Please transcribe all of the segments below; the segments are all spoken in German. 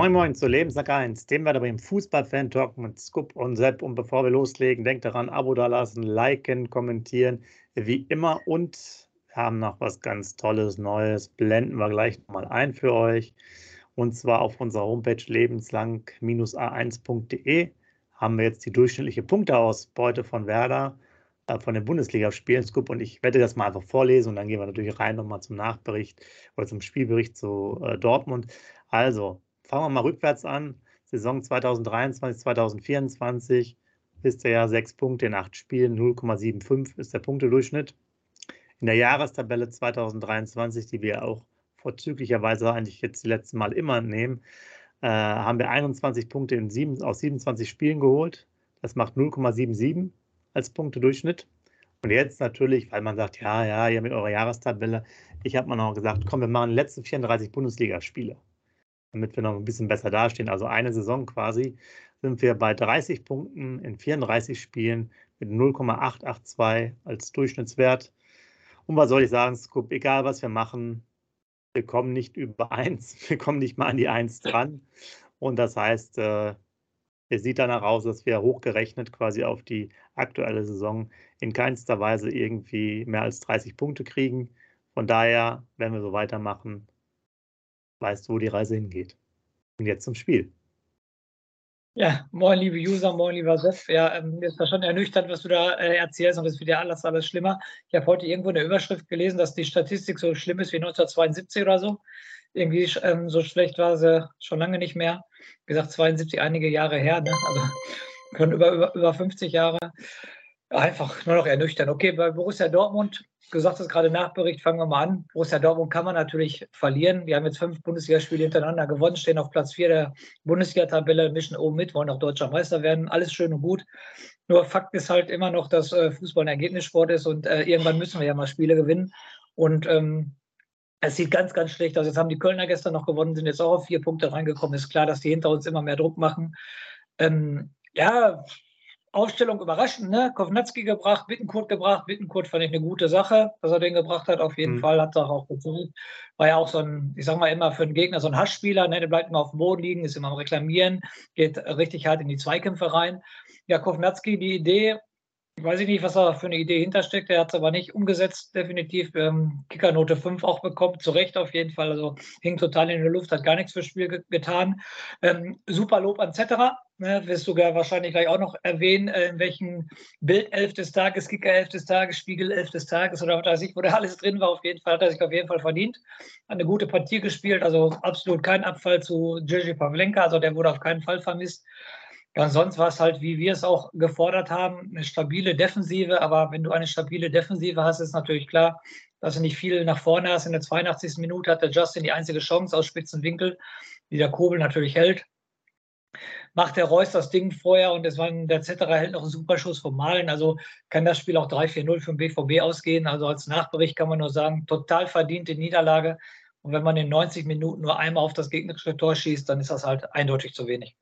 Moin Moin zu Lebenssack 1, dem wir beim Fußball-Fan-Talk mit Scoop und Sepp. Und bevor wir loslegen, denkt daran, Abo dalassen, liken, kommentieren, wie immer. Und wir haben noch was ganz Tolles, Neues, blenden wir gleich nochmal ein für euch. Und zwar auf unserer Homepage lebenslang-a1.de haben wir jetzt die durchschnittliche Punkteausbeute von Werder äh, von den Bundesligaspielen, Scoop. Und ich werde das mal einfach vorlesen und dann gehen wir natürlich rein nochmal zum Nachbericht oder zum Spielbericht zu äh, Dortmund. Also, fangen wir mal rückwärts an. Saison 2023, 2024 ist er ja sechs Punkte in acht Spielen, 0,75 ist der Punktedurchschnitt. In der Jahrestabelle 2023, die wir auch vorzüglicherweise eigentlich jetzt die letzten Mal immer nehmen, äh, haben wir 21 Punkte in sieben, aus 27 Spielen geholt. Das macht 0,77 als Punktedurchschnitt. Und jetzt natürlich, weil man sagt, ja, ja, ihr mit eurer Jahrestabelle, ich habe mal noch gesagt, komm, wir machen die letzten 34 Bundesligaspiele damit wir noch ein bisschen besser dastehen. Also eine Saison quasi sind wir bei 30 Punkten in 34 Spielen mit 0,882 als Durchschnittswert. Und was soll ich sagen, Scoop, egal was wir machen, wir kommen nicht über 1, wir kommen nicht mal an die 1 dran. Und das heißt, äh, es sieht danach aus, dass wir hochgerechnet quasi auf die aktuelle Saison in keinster Weise irgendwie mehr als 30 Punkte kriegen. Von daher, wenn wir so weitermachen, weißt, wo die Reise hingeht. Und jetzt zum Spiel. Ja, moin, liebe User, moin, lieber Sef. Ja, ähm, mir ist da schon ernüchtert, was du da äh, erzählst und das wird ja alles, alles schlimmer. Ich habe heute irgendwo eine Überschrift gelesen, dass die Statistik so schlimm ist wie 1972 oder so. Irgendwie ähm, so schlecht war sie schon lange nicht mehr. Wie gesagt, 72 einige Jahre her, ne? also können über, über, über 50 Jahre. Einfach nur noch ernüchtern. Okay, bei Borussia Dortmund gesagt hast, gerade Nachbericht, fangen wir mal an. Borussia Dortmund kann man natürlich verlieren. Wir haben jetzt fünf Bundesligaspiele hintereinander gewonnen, stehen auf Platz vier der Bundesliga-Tabelle, mischen oben mit, wollen auch deutscher Meister werden. Alles schön und gut. Nur Fakt ist halt immer noch, dass äh, Fußball ein Ergebnissport ist und äh, irgendwann müssen wir ja mal Spiele gewinnen. Und ähm, es sieht ganz, ganz schlecht aus. Jetzt haben die Kölner gestern noch gewonnen, sind jetzt auch auf vier Punkte reingekommen. Ist klar, dass die hinter uns immer mehr Druck machen. Ähm, ja, Aufstellung überraschend, ne? Kovnatski gebracht, Bittenkurt gebracht. Bittenkurt fand ich eine gute Sache, dass er den gebracht hat. Auf jeden mhm. Fall hat er auch bezahlt. War ja auch so ein, ich sag mal immer für einen Gegner so ein Hassspieler, ne? Der bleibt immer auf dem Boden liegen, ist immer am Reklamieren, geht richtig hart in die Zweikämpfe rein. Ja, Kovnatski, die Idee, weiß ich nicht, was da für eine Idee hintersteckt. Er hat es aber nicht umgesetzt, definitiv. Ähm, Kickernote 5 auch bekommen, zu Recht auf jeden Fall. Also hing total in der Luft, hat gar nichts fürs Spiel ge getan. Ähm, super Lob an Zetterer. Ne, wirst du wahrscheinlich gleich auch noch erwähnen, äh, in welchem Bild elf des Tages, Kicker elf des Tages, Spiegel elf des Tages oder was weiß ich, wo da alles drin war. Auf jeden Fall hat er sich auf jeden Fall verdient. Hat eine gute Partie gespielt, also absolut kein Abfall zu Jerzy Pavlenka, also der wurde auf keinen Fall vermisst. Und sonst war es halt, wie wir es auch gefordert haben, eine stabile Defensive. Aber wenn du eine stabile Defensive hast, ist natürlich klar, dass du nicht viel nach vorne hast. In der 82. Minute hat der Justin die einzige Chance aus spitzen Winkel, die der Kobel natürlich hält. Macht der Reus das Ding vorher und es war der Zetterer hält noch einen Superschuss vom Malen. Also kann das Spiel auch 3-4-0 für den BVB ausgehen. Also als Nachbericht kann man nur sagen, total verdiente Niederlage. Und wenn man in 90 Minuten nur einmal auf das gegnerische Tor schießt, dann ist das halt eindeutig zu wenig.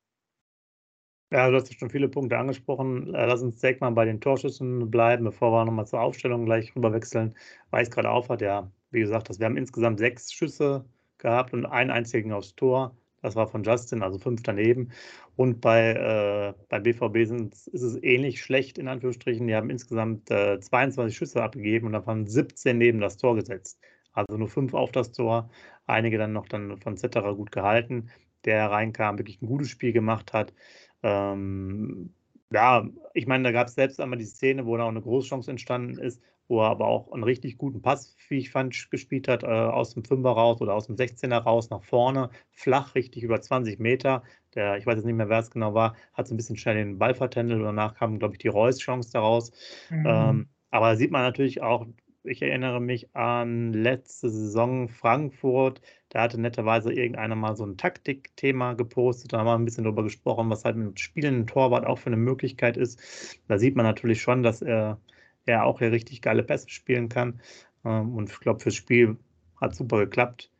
Ja, du hast schon viele Punkte angesprochen. Äh, lass uns direkt mal bei den Torschüssen bleiben, bevor wir nochmal zur Aufstellung gleich rüberwechseln. Weil es gerade aufhat, ja, wie gesagt, dass wir haben insgesamt sechs Schüsse gehabt und einen einzigen aufs Tor. Das war von Justin, also fünf daneben. Und bei, äh, bei BVB ist es ähnlich schlecht, in Anführungsstrichen. Die haben insgesamt äh, 22 Schüsse abgegeben und davon 17 neben das Tor gesetzt. Also nur fünf auf das Tor. Einige dann noch dann von Zetterer gut gehalten, der reinkam, wirklich ein gutes Spiel gemacht hat. Ähm, ja, ich meine, da gab es selbst einmal die Szene, wo da auch eine Großchance entstanden ist, wo er aber auch einen richtig guten Pass, wie ich fand, gespielt hat, äh, aus dem Fünfer raus oder aus dem 16er raus nach vorne, flach, richtig über 20 Meter. Der, ich weiß jetzt nicht mehr, wer es genau war, hat so ein bisschen schnell den Ball vertändelt und danach kam, glaube ich, die Reus-Chance daraus. Mhm. Ähm, aber da sieht man natürlich auch, ich erinnere mich an letzte Saison Frankfurt. Da hatte netterweise irgendeiner mal so ein Taktikthema gepostet. Da haben wir ein bisschen darüber gesprochen, was halt mit spielenden Torwart auch für eine Möglichkeit ist. Da sieht man natürlich schon, dass er, er auch hier richtig geile Pässe spielen kann. Ähm, und ich glaube, fürs Spiel hat super geklappt.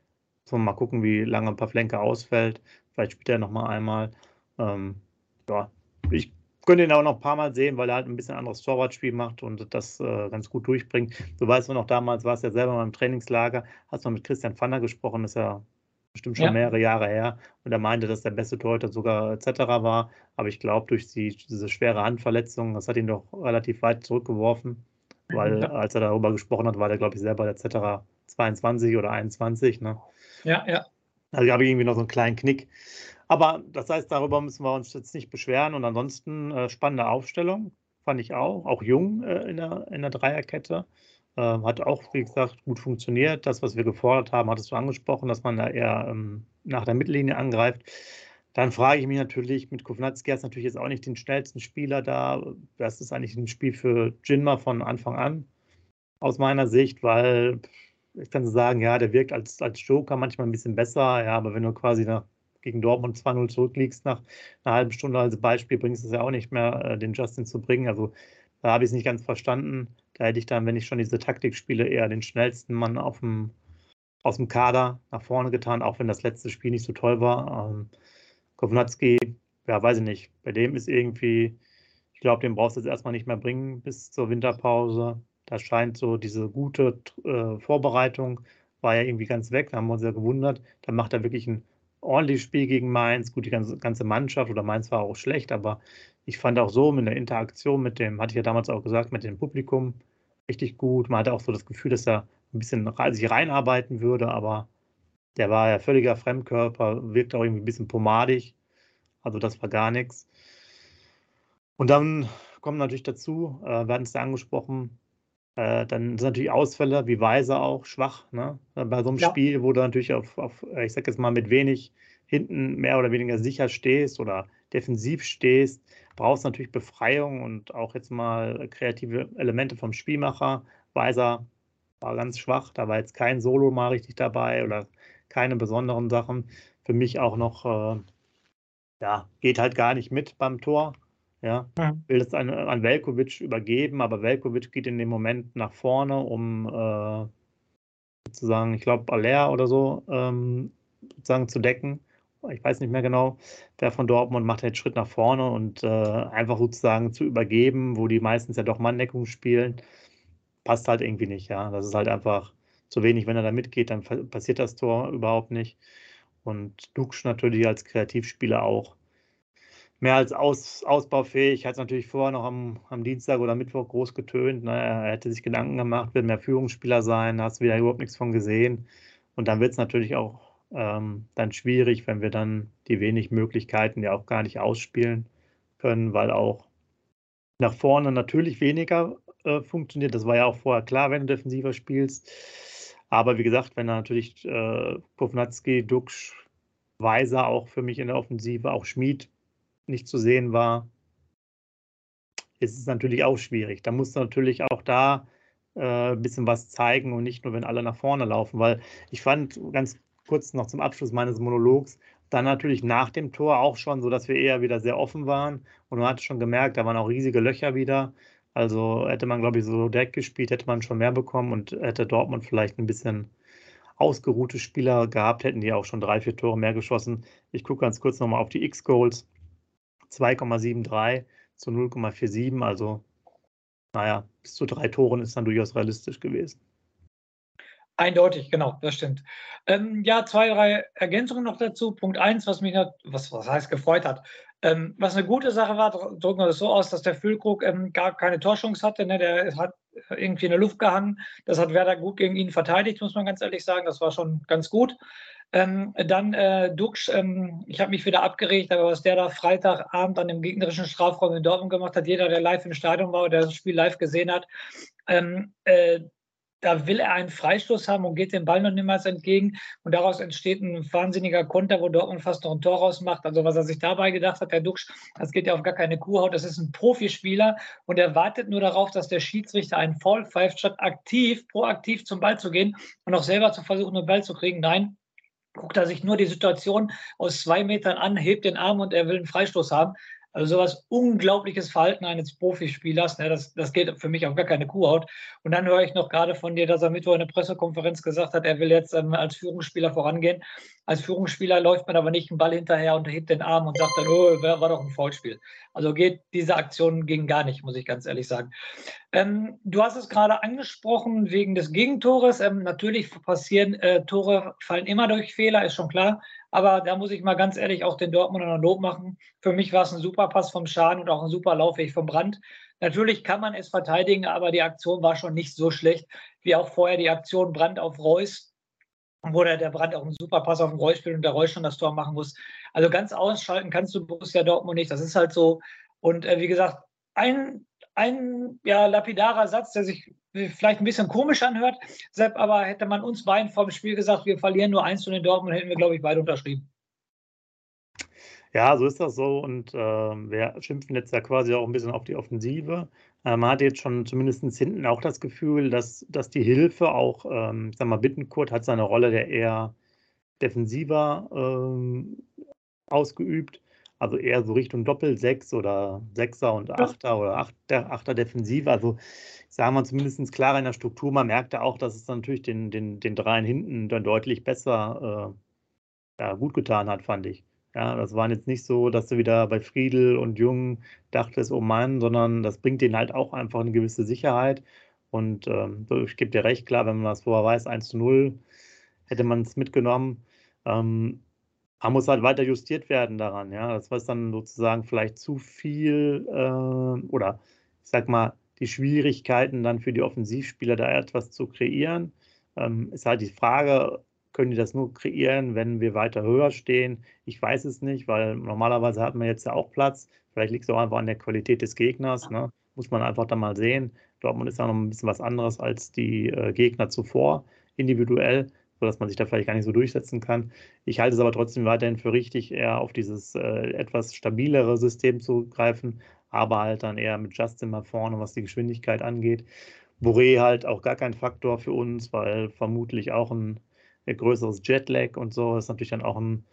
So, mal gucken, wie lange ein paar Flenke ausfällt. Vielleicht spielt er nochmal einmal. Ähm, ja, ich könnte ihn auch noch ein paar Mal sehen, weil er halt ein bisschen anderes Torwartspiel macht und das äh, ganz gut durchbringt. Du weißt noch, damals war es ja selber mal im Trainingslager, hast du mit Christian Pfanner gesprochen, ist ja bestimmt schon ja. mehrere Jahre her. Und er meinte, dass der beste Torhüter sogar etc. war. Aber ich glaube, durch die, diese schwere Handverletzung, das hat ihn doch relativ weit zurückgeworfen. Weil ja. als er darüber gesprochen hat, war der, glaube ich, selber etc. 22 oder 21. Ne? Ja, ja. Also habe ich irgendwie noch so einen kleinen Knick. Aber das heißt, darüber müssen wir uns jetzt nicht beschweren. Und ansonsten äh, spannende Aufstellung, fand ich auch. Auch jung äh, in, der, in der Dreierkette. Äh, hat auch, wie gesagt, gut funktioniert. Das, was wir gefordert haben, hattest du angesprochen, dass man da eher ähm, nach der Mittellinie angreift. Dann frage ich mich natürlich, mit Kovnatski ist natürlich jetzt auch nicht den schnellsten Spieler da. Das ist eigentlich ein Spiel für Jinma von Anfang an, aus meiner Sicht, weil ich kann so sagen, ja, der wirkt als, als Joker manchmal ein bisschen besser, ja, aber wenn du quasi nach, gegen Dortmund 2-0 zurückliegst nach einer halben Stunde als Beispiel, bringst du es ja auch nicht mehr, äh, den Justin zu bringen. Also da habe ich es nicht ganz verstanden. Da hätte ich dann, wenn ich schon diese Taktik spiele, eher den schnellsten Mann auf dem, aus dem Kader nach vorne getan, auch wenn das letzte Spiel nicht so toll war. Ähm, Kovnatski, ja, weiß ich nicht. Bei dem ist irgendwie, ich glaube, den brauchst du jetzt erstmal nicht mehr bringen bis zur Winterpause. Da scheint so diese gute äh, Vorbereitung, war ja irgendwie ganz weg. Da haben wir uns ja gewundert. Da macht er wirklich ein ordentliches Spiel gegen Mainz. Gut, die ganze, ganze Mannschaft oder Mainz war auch schlecht, aber ich fand auch so mit der Interaktion mit dem, hatte ich ja damals auch gesagt, mit dem Publikum richtig gut. Man hatte auch so das Gefühl, dass er ein bisschen sich reinarbeiten würde, aber der war ja völliger Fremdkörper, wirkt auch irgendwie ein bisschen pomadig. Also das war gar nichts. Und dann kommt natürlich dazu, äh, wir hatten es ja angesprochen, äh, dann sind natürlich Ausfälle wie Weiser auch schwach. Ne? Bei so einem ja. Spiel, wo du natürlich auf, auf, ich sag jetzt mal, mit wenig hinten mehr oder weniger sicher stehst oder defensiv stehst, brauchst du natürlich Befreiung und auch jetzt mal kreative Elemente vom Spielmacher. Weiser war ganz schwach, da war jetzt kein Solo mal richtig dabei oder keine besonderen Sachen. Für mich auch noch, äh, ja, geht halt gar nicht mit beim Tor. Ja, mhm. will es an, an Velkovic übergeben, aber Velkovic geht in dem Moment nach vorne, um äh, sozusagen, ich glaube, Aller oder so ähm, sozusagen zu decken. Ich weiß nicht mehr genau, wer von Dortmund macht halt Schritt nach vorne und äh, einfach sozusagen zu übergeben, wo die meistens ja doch Manndeckung spielen, passt halt irgendwie nicht. Ja, das ist halt einfach zu wenig, wenn er da mitgeht, dann passiert das Tor überhaupt nicht. Und Duksch natürlich als Kreativspieler auch mehr als aus, ausbaufähig. Hat es natürlich vorher noch am, am, Dienstag oder Mittwoch groß getönt. Ne? Er hätte sich Gedanken gemacht, wird mehr Führungsspieler sein, hast wieder überhaupt nichts von gesehen. Und dann wird es natürlich auch ähm, dann schwierig, wenn wir dann die wenig Möglichkeiten ja auch gar nicht ausspielen können, weil auch nach vorne natürlich weniger äh, funktioniert. Das war ja auch vorher klar, wenn du defensiver spielst. Aber wie gesagt, wenn natürlich äh, Kovnatski, Duxch, Weiser auch für mich in der Offensive, auch Schmid nicht zu sehen war, ist es natürlich auch schwierig. Da musst du natürlich auch da äh, ein bisschen was zeigen und nicht nur, wenn alle nach vorne laufen, weil ich fand ganz kurz noch zum Abschluss meines Monologs, dann natürlich nach dem Tor auch schon so, dass wir eher wieder sehr offen waren und man hat schon gemerkt, da waren auch riesige Löcher wieder. Also hätte man, glaube ich, so direkt gespielt, hätte man schon mehr bekommen und hätte Dortmund vielleicht ein bisschen ausgeruhte Spieler gehabt, hätten die auch schon drei, vier Tore mehr geschossen. Ich gucke ganz kurz nochmal auf die X-Goals. 2,73 zu 0,47. Also, naja, bis zu drei Toren ist dann durchaus realistisch gewesen. Eindeutig, genau, das stimmt. Ähm, ja, zwei, drei Ergänzungen noch dazu. Punkt eins, was mich, was, was heißt gefreut hat. Ähm, was eine gute Sache war, drücken wir das so aus, dass der Füllkrug ähm, gar keine Torchance hatte. Ne? Der hat irgendwie in der Luft gehangen. Das hat Werder gut gegen ihn verteidigt, muss man ganz ehrlich sagen. Das war schon ganz gut. Ähm, dann äh, Dux, ähm, ich habe mich wieder abgeregt, aber was der da Freitagabend an dem gegnerischen Strafraum in Dortmund gemacht hat, jeder, der live im Stadion war oder das Spiel live gesehen hat, ähm, äh, da will er einen Freistoß haben und geht dem Ball noch niemals entgegen. Und daraus entsteht ein wahnsinniger Konter, wo Dortmund fast noch ein Tor rausmacht. Also was er sich dabei gedacht hat, der Duxch, das geht ja auf gar keine Kuhhaut. Das ist ein Profispieler und er wartet nur darauf, dass der Schiedsrichter einen Foul pfeift, statt aktiv, proaktiv zum Ball zu gehen und auch selber zu versuchen, einen Ball zu kriegen. Nein, guckt er sich nur die Situation aus zwei Metern an, hebt den Arm und er will einen Freistoß haben. Also sowas unglaubliches Verhalten eines Profispielers, ne, das, das geht für mich auf gar keine Kuhhaut. Und dann höre ich noch gerade von dir, dass er Mittwoch in der Pressekonferenz gesagt hat, er will jetzt ähm, als Führungsspieler vorangehen. Als Führungsspieler läuft man aber nicht einen Ball hinterher und hebt den Arm und sagt dann, oh, war doch ein Foulspiel. Also geht diese Aktion ging gar nicht, muss ich ganz ehrlich sagen. Ähm, du hast es gerade angesprochen wegen des Gegentores. Ähm, natürlich passieren äh, Tore, fallen immer durch Fehler, ist schon klar. Aber da muss ich mal ganz ehrlich auch den Dortmunder Lob machen. Für mich war es ein super Pass vom Schaden und auch ein super Laufweg vom Brand. Natürlich kann man es verteidigen, aber die Aktion war schon nicht so schlecht wie auch vorher die Aktion Brand auf Reus, wo der, Brand auch einen super Pass auf den Reus spielt und der Reus schon das Tor machen muss. Also ganz ausschalten kannst du Borussia Dortmund nicht. Das ist halt so. Und äh, wie gesagt, ein, ein ja, lapidarer Satz, der sich vielleicht ein bisschen komisch anhört. Sepp, aber hätte man uns beiden vor dem Spiel gesagt, wir verlieren nur eins zu den Dortmund, hätten wir, glaube ich, beide unterschrieben. Ja, so ist das so. Und äh, wir schimpfen jetzt ja quasi auch ein bisschen auf die Offensive. Äh, man hat jetzt schon zumindest hinten auch das Gefühl, dass, dass die Hilfe auch, ähm, sag mal, Bittenkurt hat seine Rolle der eher defensiver ähm, ausgeübt. Also eher so Richtung Doppel-Sechs oder Sechser und Achter oder Achter, Achter Defensive. Also sagen wir zumindest klarer in der Struktur. Man merkte auch, dass es dann natürlich den, den, den Dreien hinten dann deutlich besser äh, ja, gut getan hat, fand ich. Ja, das waren jetzt nicht so, dass du wieder bei Friedel und Jung dachtest, oh Mann, sondern das bringt denen halt auch einfach eine gewisse Sicherheit. Und ähm, ich gebe dir recht, klar, wenn man das vorher weiß, 1 zu 0, hätte man es mitgenommen. Ähm, man muss halt weiter justiert werden daran, ja. Das war dann sozusagen vielleicht zu viel äh, oder ich sag mal, die Schwierigkeiten dann für die Offensivspieler da etwas zu kreieren. Ähm, ist halt die Frage, können die das nur kreieren, wenn wir weiter höher stehen? Ich weiß es nicht, weil normalerweise hat man jetzt ja auch Platz. Vielleicht liegt es auch einfach an der Qualität des Gegners. Ne? Muss man einfach dann mal sehen. Dortmund ist ja noch ein bisschen was anderes als die äh, Gegner zuvor, individuell, sodass man sich da vielleicht gar nicht so durchsetzen kann. Ich halte es aber trotzdem weiterhin für richtig, eher auf dieses äh, etwas stabilere System zu greifen, aber halt dann eher mit Justin mal vorne, was die Geschwindigkeit angeht. Boré halt auch gar kein Faktor für uns, weil vermutlich auch ein größeres Jetlag und so. Das ist natürlich dann auch ein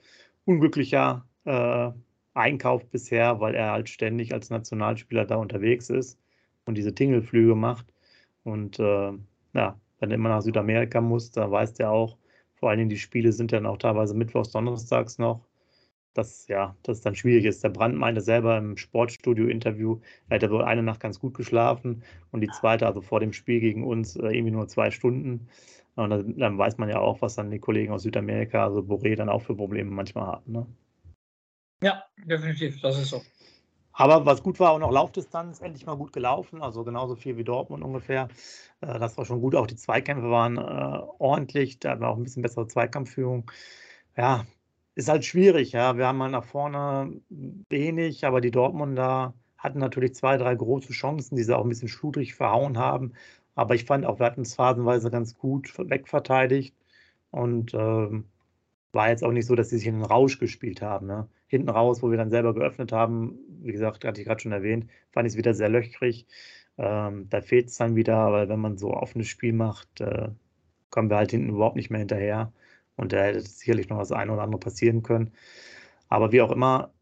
unglücklicher äh, Einkauf bisher, weil er halt ständig als Nationalspieler da unterwegs ist und diese Tingelflüge macht. Und äh, ja, wenn er immer nach Südamerika muss, da weiß der auch, vor allen Dingen die Spiele sind dann auch teilweise mittwochs, donnerstags noch, dass ja, das dann schwierig ist. Der Brand meinte selber im Sportstudio-Interview, er hätte wohl eine Nacht ganz gut geschlafen und die zweite, also vor dem Spiel gegen uns, äh, irgendwie nur zwei Stunden. Und dann, dann, weiß man ja auch, was dann die Kollegen aus Südamerika, also Boré, dann auch für Probleme manchmal haben. Ne? Ja, definitiv, das ist so. Aber was gut war, auch noch Laufdistanz, endlich mal gut gelaufen, also genauso viel wie Dortmund ungefähr. Äh, das war schon gut. Auch die Zweikämpfe waren äh, ordentlich, da war auch ein bisschen bessere Zweikampfführung. Ja, ist halt schwierig, ja. Wir haben mal nach vorne wenig, aber die Dortmunder hatten natürlich zwei, drei große Chancen, die sie auch ein bisschen schludrig verhauen haben. Aber ich fand auch, wir hatten es phasenweise ganz gut wegverteidigt und ähm, war jetzt auch nicht so, dass sie sich in den Rausch gespielt haben. Ne? Hinten raus, wo wir dann selber geöffnet haben, wie gesagt, hatte ich gerade schon erwähnt, fand ich es wieder sehr löchrig. Ähm, da fehlt es dann wieder, weil wenn man so offenes Spiel macht, äh, kommen wir halt hinten überhaupt nicht mehr hinterher. Und da hätte sicherlich noch das eine oder andere passieren können. Aber wie auch immer,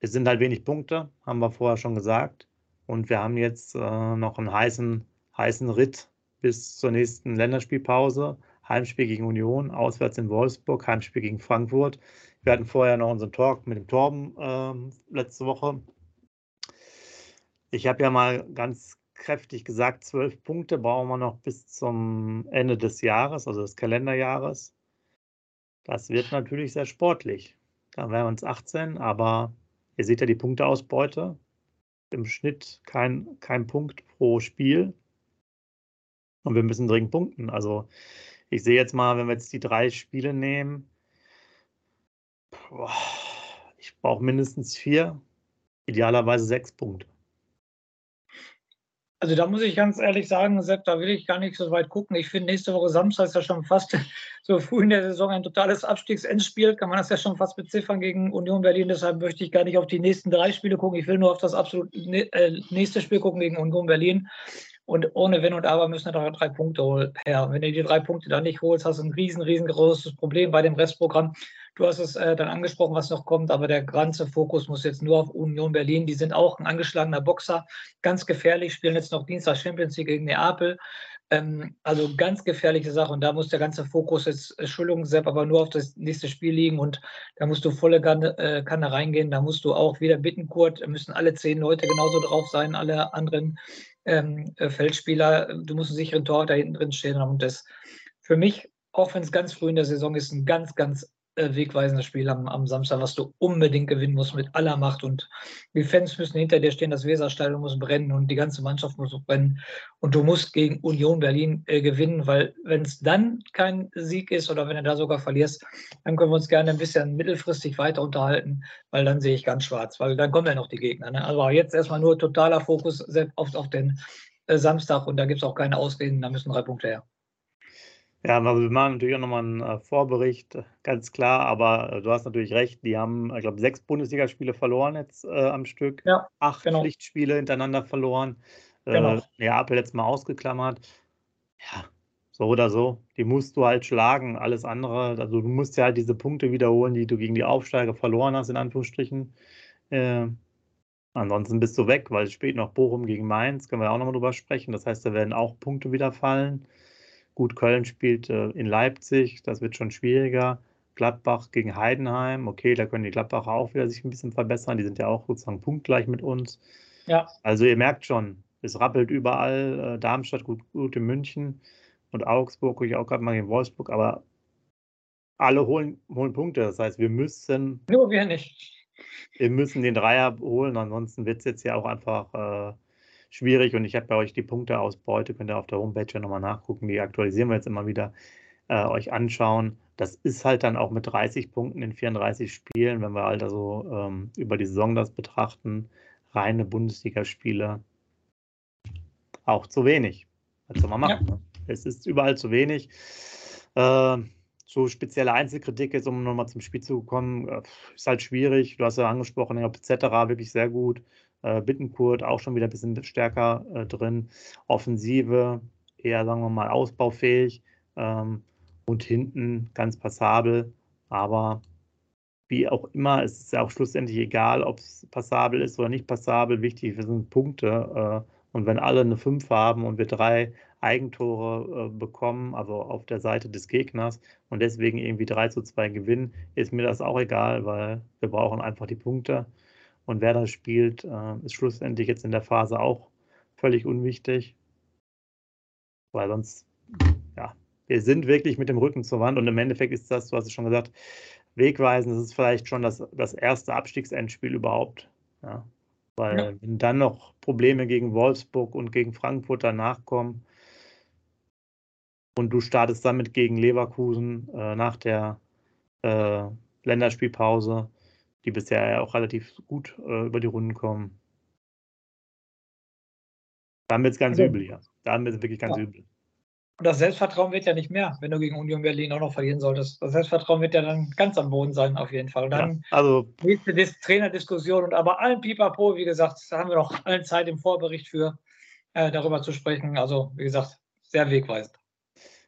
es sind halt wenig Punkte, haben wir vorher schon gesagt. Und wir haben jetzt äh, noch einen heißen heißen Ritt bis zur nächsten Länderspielpause. Heimspiel gegen Union, auswärts in Wolfsburg, Heimspiel gegen Frankfurt. Wir hatten vorher noch unseren Talk mit dem Torben äh, letzte Woche. Ich habe ja mal ganz kräftig gesagt, zwölf Punkte brauchen wir noch bis zum Ende des Jahres, also des Kalenderjahres. Das wird natürlich sehr sportlich. Da wären wir uns 18, aber ihr seht ja die Punkteausbeute. Im Schnitt kein, kein Punkt pro Spiel. Und wir müssen dringend punkten. Also ich sehe jetzt mal, wenn wir jetzt die drei Spiele nehmen, ich brauche mindestens vier, idealerweise sechs Punkte. Also da muss ich ganz ehrlich sagen, Sepp, da will ich gar nicht so weit gucken. Ich finde, nächste Woche Samstag ist ja schon fast so früh in der Saison ein totales Abstiegsendspiel. Kann man das ja schon fast beziffern gegen Union Berlin. Deshalb möchte ich gar nicht auf die nächsten drei Spiele gucken. Ich will nur auf das absolut äh, nächste Spiel gucken gegen Union Berlin. Und ohne Wenn und Aber müssen da drei Punkte her. Wenn du die drei Punkte dann nicht holst, hast du ein riesen, riesengroßes Problem bei dem Restprogramm. Du hast es äh, dann angesprochen, was noch kommt, aber der ganze Fokus muss jetzt nur auf Union Berlin. Die sind auch ein angeschlagener Boxer, ganz gefährlich, spielen jetzt noch Dienstag Champions League gegen Neapel. Ähm, also ganz gefährliche Sache und da muss der ganze Fokus jetzt, Entschuldigung, Sepp, aber nur auf das nächste Spiel liegen und da musst du volle Kanne, äh, Kanne reingehen. Da musst du auch wieder bitten, Kurt, müssen alle zehn Leute genauso drauf sein, alle anderen ähm, äh, Feldspieler. Du musst einen sicheren Tor da hinten drin stehen und das für mich, auch wenn es ganz früh in der Saison ist, ein ganz, ganz äh, wegweisendes Spiel am, am, Samstag, was du unbedingt gewinnen musst mit aller Macht. Und die Fans müssen hinter dir stehen, das Weserstadion muss brennen und die ganze Mannschaft muss brennen. Und du musst gegen Union Berlin äh, gewinnen, weil wenn es dann kein Sieg ist oder wenn du da sogar verlierst, dann können wir uns gerne ein bisschen mittelfristig weiter unterhalten, weil dann sehe ich ganz schwarz, weil dann kommen ja noch die Gegner. Ne? Also jetzt erstmal nur totaler Fokus auf, auf den äh, Samstag und da gibt es auch keine Ausreden, da müssen drei Punkte her. Ja, aber wir machen natürlich auch nochmal einen äh, Vorbericht, ganz klar, aber äh, du hast natürlich recht, die haben, ich glaube, sechs Bundesligaspiele verloren jetzt äh, am Stück, ja, acht genau. Pflichtspiele hintereinander verloren, genau. äh, Neapel jetzt mal ausgeklammert. Ja, so oder so, die musst du halt schlagen, alles andere, also du musst ja halt diese Punkte wiederholen, die du gegen die Aufsteiger verloren hast, in Anführungsstrichen. Äh, ansonsten bist du weg, weil es spielt noch Bochum gegen Mainz, können wir auch nochmal drüber sprechen, das heißt, da werden auch Punkte wieder fallen. Gut, Köln spielt äh, in Leipzig, das wird schon schwieriger. Gladbach gegen Heidenheim, okay, da können die Gladbacher auch wieder sich ein bisschen verbessern. Die sind ja auch sozusagen punktgleich mit uns. Ja. Also ihr merkt schon, es rappelt überall. Äh, Darmstadt gut, gut in München und Augsburg, ich auch gerade mal in Wolfsburg, aber alle holen, holen Punkte. Das heißt, wir müssen. Nur wir nicht. Wir müssen den Dreier holen, ansonsten wird es jetzt ja auch einfach äh, schwierig und ich habe bei euch die Punkteausbeute, könnt ihr auf der Homepage ja nochmal nachgucken, die aktualisieren wir jetzt immer wieder, äh, euch anschauen. Das ist halt dann auch mit 30 Punkten in 34 Spielen, wenn wir halt also ähm, über die Saison das betrachten, reine Bundesligaspiele auch zu wenig. Was soll man machen? Ja. Ne? Es ist überall zu wenig. Äh, so spezielle Einzelkritik jetzt, um nochmal zum Spiel zu kommen, äh, ist halt schwierig. Du hast ja angesprochen, etc. wirklich sehr gut. Äh, Bittenkurt auch schon wieder ein bisschen stärker äh, drin. Offensive eher, sagen wir mal, ausbaufähig ähm, und hinten ganz passabel. Aber wie auch immer, es ist ja auch schlussendlich egal, ob es passabel ist oder nicht passabel. Wichtig sind Punkte. Äh, und wenn alle eine 5 haben und wir drei Eigentore äh, bekommen, also auf der Seite des Gegners und deswegen irgendwie 3 zu 2 gewinnen, ist mir das auch egal, weil wir brauchen einfach die Punkte. Und wer das spielt, äh, ist schlussendlich jetzt in der Phase auch völlig unwichtig. Weil sonst, ja, wir sind wirklich mit dem Rücken zur Wand und im Endeffekt ist das, du hast es schon gesagt, wegweisend. Das ist vielleicht schon das, das erste Abstiegsendspiel überhaupt. Ja. Weil ja. wenn dann noch Probleme gegen Wolfsburg und gegen Frankfurt danach kommen und du startest damit gegen Leverkusen äh, nach der äh, Länderspielpause, die bisher ja auch relativ gut äh, über die Runden kommen. Dann wird es ganz okay. übel, ja. Dann wird es wirklich ganz ja. übel. Und das Selbstvertrauen wird ja nicht mehr, wenn du gegen Union Berlin auch noch verlieren solltest. Das Selbstvertrauen wird ja dann ganz am Boden sein, auf jeden Fall. Und dann ja, also nächste Dis Trainerdiskussion und aber allen Pipapo, wie gesagt, da haben wir noch allen Zeit im Vorbericht für, äh, darüber zu sprechen. Also, wie gesagt, sehr wegweisend.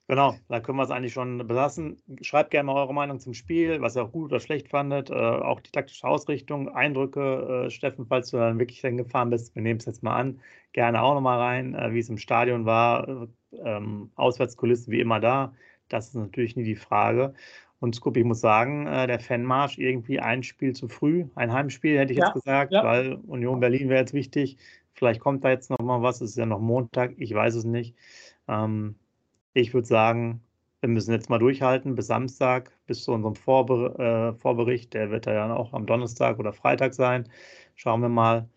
Genau, da können wir es eigentlich schon belassen. Schreibt gerne mal eure Meinung zum Spiel, was ihr auch gut oder schlecht fandet, äh, auch die taktische Ausrichtung, Eindrücke, äh, Steffen, falls du dann wirklich hingefahren bist, wir nehmen es jetzt mal an, gerne auch nochmal rein, äh, wie es im Stadion war, ähm, Auswärtskulissen wie immer da, das ist natürlich nie die Frage. Und Scoop, ich muss sagen, äh, der Fanmarsch irgendwie ein Spiel zu früh, ein Heimspiel hätte ich ja, jetzt gesagt, ja. weil Union Berlin wäre jetzt wichtig. Vielleicht kommt da jetzt nochmal was, es ist ja noch Montag, ich weiß es nicht. Ähm, ich würde sagen, wir müssen jetzt mal durchhalten bis Samstag, bis zu unserem Vorber äh, Vorbericht. Der wird ja auch am Donnerstag oder Freitag sein. Schauen wir mal.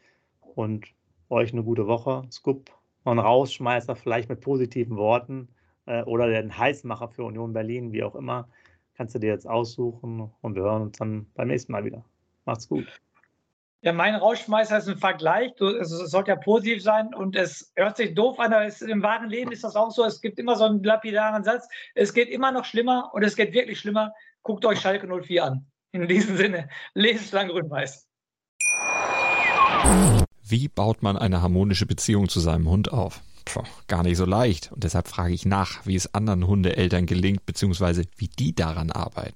Und euch eine gute Woche. Scoop, ein Rausschmeißer, vielleicht mit positiven Worten äh, oder den Heißmacher für Union Berlin, wie auch immer. Kannst du dir jetzt aussuchen und wir hören uns dann beim nächsten Mal wieder. Macht's gut. Ja, mein Rauschmeißer ist ein Vergleich. Du, es, es sollte ja positiv sein und es hört sich doof an, aber es, im wahren Leben ist das auch so. Es gibt immer so einen lapidaren Satz. Es geht immer noch schlimmer und es geht wirklich schlimmer. Guckt euch Schalke 04 an. In diesem Sinne, lest lang grün-weiß. Wie baut man eine harmonische Beziehung zu seinem Hund auf? Puh, gar nicht so leicht. Und deshalb frage ich nach, wie es anderen Hundeeltern gelingt, beziehungsweise wie die daran arbeiten.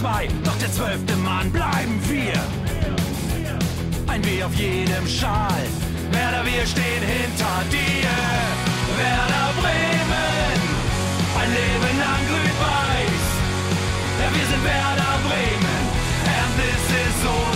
2, doch der zwölfte Mann bleiben wir. Ein W auf jedem Schal, Werder, wir stehen hinter dir. Werder Bremen, ein Leben lang grün-weiß. Ja, wir sind Werder Bremen, and this is Osterdeich.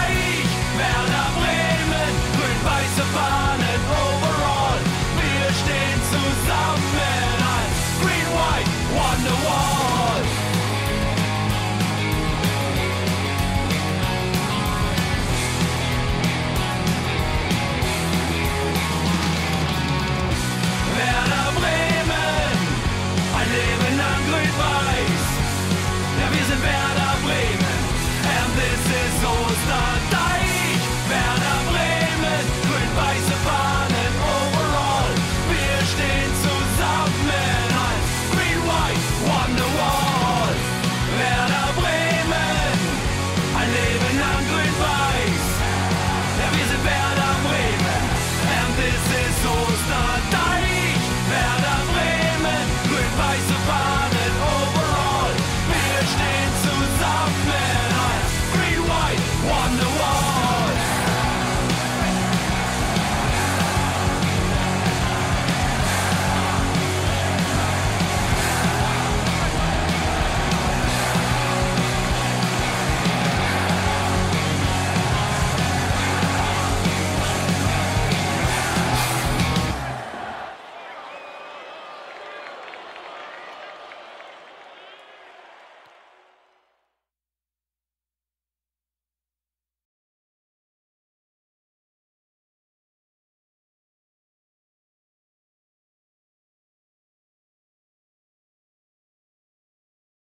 far.